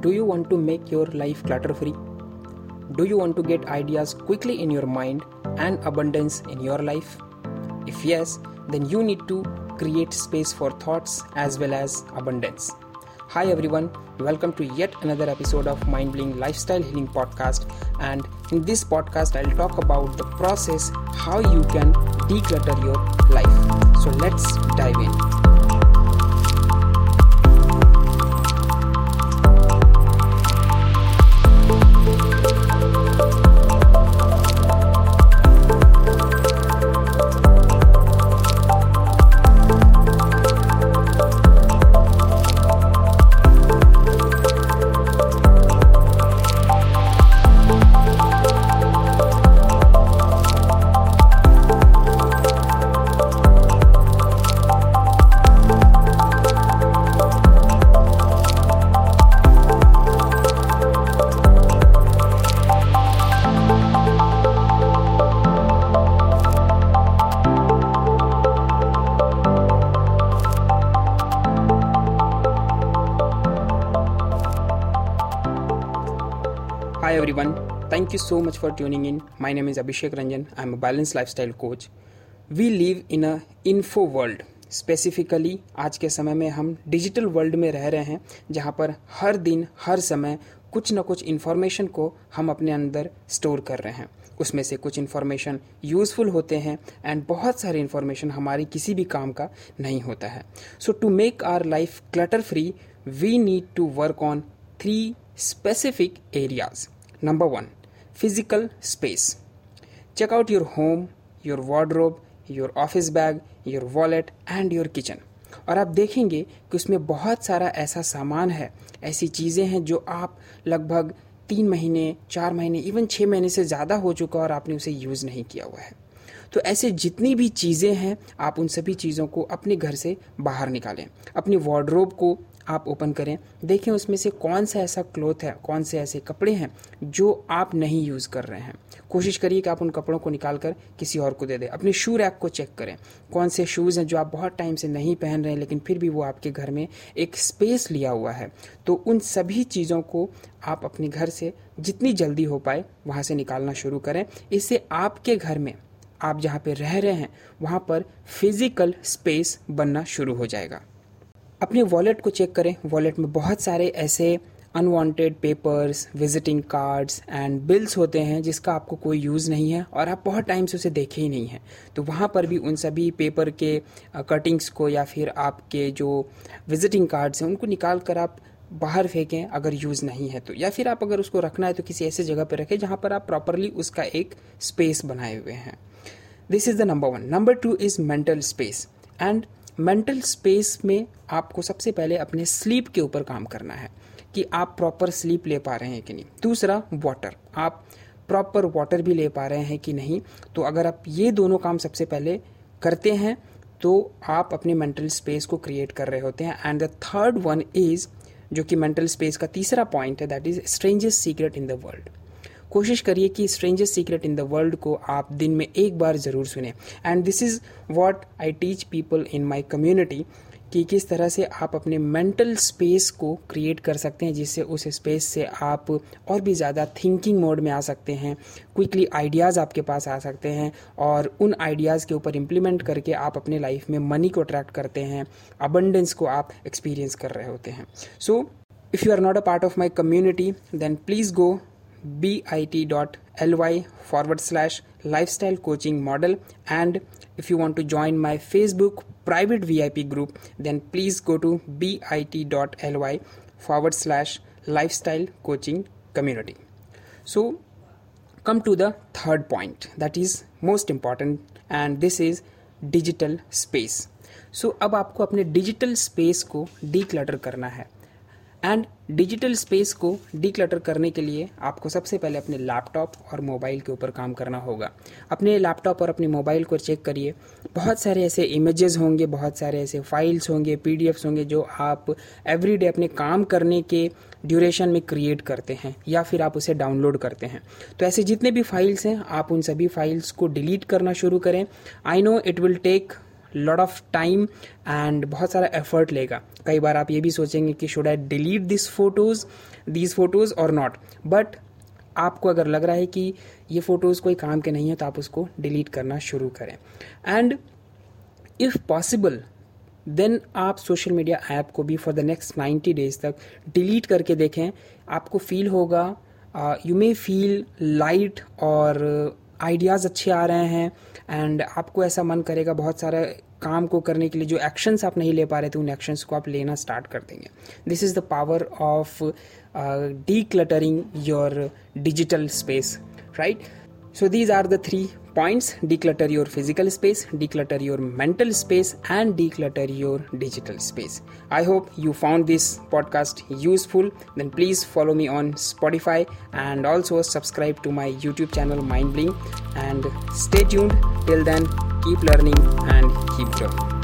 Do you want to make your life clutter free? Do you want to get ideas quickly in your mind and abundance in your life? If yes, then you need to create space for thoughts as well as abundance. Hi everyone, welcome to yet another episode of Mind Blowing Lifestyle Healing Podcast. And in this podcast, I'll talk about the process how you can declutter your life. So let's dive in. Thank you so much for tuning in. My name is Abhishek Ranjan. I'm a balanced lifestyle coach. We live in a info world. Specifically आज के समय में हम digital world में रह रहे हैं जहाँ पर हर दिन हर समय कुछ न कुछ इन्फॉर्मेशन को हम अपने अंदर स्टोर कर रहे हैं उसमें से कुछ इन्फॉर्मेशन यूज़फुल होते हैं एंड बहुत सारे इन्फॉर्मेशन हमारी किसी भी काम का नहीं होता है so to make our life clutter free we need to work on three specific areas number one, physical space. Check out your home, your wardrobe, your office bag, your wallet and your kitchen. और आप देखेंगे कि उसमें बहुत सारा ऐसा सामान है ऐसी चीज़ें हैं जो आप लगभग तीन महीने चार महीने इवन छः महीने से ज़्यादा हो चुका और आपने उसे यूज़ नहीं किया हुआ है तो ऐसे जितनी भी चीज़ें हैं आप उन सभी चीज़ों को अपने घर से बाहर निकालें अपनी वार्ड्रोब को आप ओपन करें। देखें उसमें से कौन सा ऐसा क्लोथ है, कौन से ऐसे कपड़े हैं जो आप नहीं यूज़ कर रहे हैं। कोशिश करिए कि आप उन कपड़ों को निकाल कर किसी और को दे दें। अपने शू रैक को चेक करें। कौन से शूज़ हैं जो आप बहुत टाइम से नहीं पहन रहे हैं, लेकिन फिर भी वो आपके घर में एक स्पेस लिया हुआ है। तो उन सभी चीज़ों को आप अपने घर से जितनी जल्दी हो पाए, वहाँ से निकालना शुरू करें। इससे आपके घर में, आप जहाँ पे रह रहे हैं, वहाँ पर फ़िज़िकल स्पेस बनना शुरू हो जाएगा। अपने वॉलेट को चेक करें। वॉलेट में बहुत सारे ऐसे unwanted papers visiting cards and bills होते हैं जिसका आपको कोई यूज़ नहीं है और आप बहुत टाइम से उसे देखे ही नहीं हैं। तो वहाँ पर भी उन सभी पेपर के कटिंग्स को या फिर आपके जो विजिटिंग कार्ड्स हैं उनको निकाल कर आप बाहर फेंकें अगर यूज़ नहीं है तो। या फिर आप अगर उसको रखना है तो किसी ऐसे जगह पर रखें जहाँ पर आप प्रॉपरली उसका एक स्पेस बनाए हुए हैं। This is the number one number two is mental space and mental space में आपको सबसे पहले अपने स्लीप के ऊपर काम करना है कि आप प्रॉपर स्लीप ले पा रहे हैं कि नहीं। दूसरा वाटर आप प्रॉपर वाटर भी ले पा रहे हैं कि नहीं। तो अगर आप ये दोनों काम सबसे पहले करते हैं तो आप अपने मेंटल स्पेस को क्रिएट कर रहे होते हैं। And the third one is जो कि मेंटल स्पेस का तीसरा पॉइंट है that is strangest secret in the world कोशिश करिए कि strangest secret in the world को आप दिन में एक बार ज़रूर सुने। And this is what I teach people in my community कि किस तरह से आप अपने मेंटल स्पेस को क्रिएट कर सकते हैं, जिससे उस स्पेस से आप और भी ज़्यादा थिंकिंग मोड में आ सकते हैं क्विकली आइडियाज़ आपके पास आ सकते हैं और उन आइडियाज़ के ऊपर इम्प्लीमेंट करके आप अपने लाइफ में मनी को अट्रैक्ट करते हैं अबंडेंस को आप एक्सपीरियंस कर रहे होते हैं। So if you are not a part of my community then please go bit.ly forward slash lifestyle coaching model and if you want to join my facebook private vip group then please go to bit.ly forward slash lifestyle coaching community so come to the third point that is most important and this is digital space so अब आपको अपने digital space को declutter करना है and digital space को declutter करने के लिए आपको सबसे पहले अपने लैपटॉप और मोबाइल के ऊपर काम करना होगा। अपने लैपटॉप और अपने मोबाइल को चेक करिए। बहुत सारे ऐसे इमेजेस होंगे, बहुत सारे ऐसे फाइल्स होंगे पी होंगे जो आप एवरीडे अपने काम करने के ड्यूरेशन में क्रिएट करते हैं या फिर आप उसे डाउनलोड करते हैं। तो ऐसे जितने भी फाइल्स हैं, आप उन सभी फाइल्स को डिलीट करना शुरू करें। I know it will take lot of time and बहुत सारा एफर्ट लेगा। कई बार आप ये भी सोचेंगे कि should I delete this photos these photos और नॉट बट आपको अगर लग रहा है कि ये फ़ोटोज़ कोई काम के नहीं है तो आप उसको डिलीट करना शुरू करें। एंड इफ़ पॉसिबल देन आप सोशल मीडिया ऐप को भी for the next ninety days तक डिलीट करके देखें। आपको फील होगा यू मे फील लाइट और आइडियाज़ अच्छे आ रहे हैं एंड आपको ऐसा मन करेगा बहुत सारे काम को करने के लिए जो एक्शंस आप नहीं ले पा रहे थे, उन एक्शंस को आप लेना स्टार्ट कर देंगे। This is the power of decluttering your digital space right So these are the three points declutter your physical space, declutter your mental space, and declutter your digital space. I hope you found this podcast useful. Then please follow me on Spotify and also subscribe to my YouTube channel Mindbling. And stay tuned. Till then, keep learning and keep growing.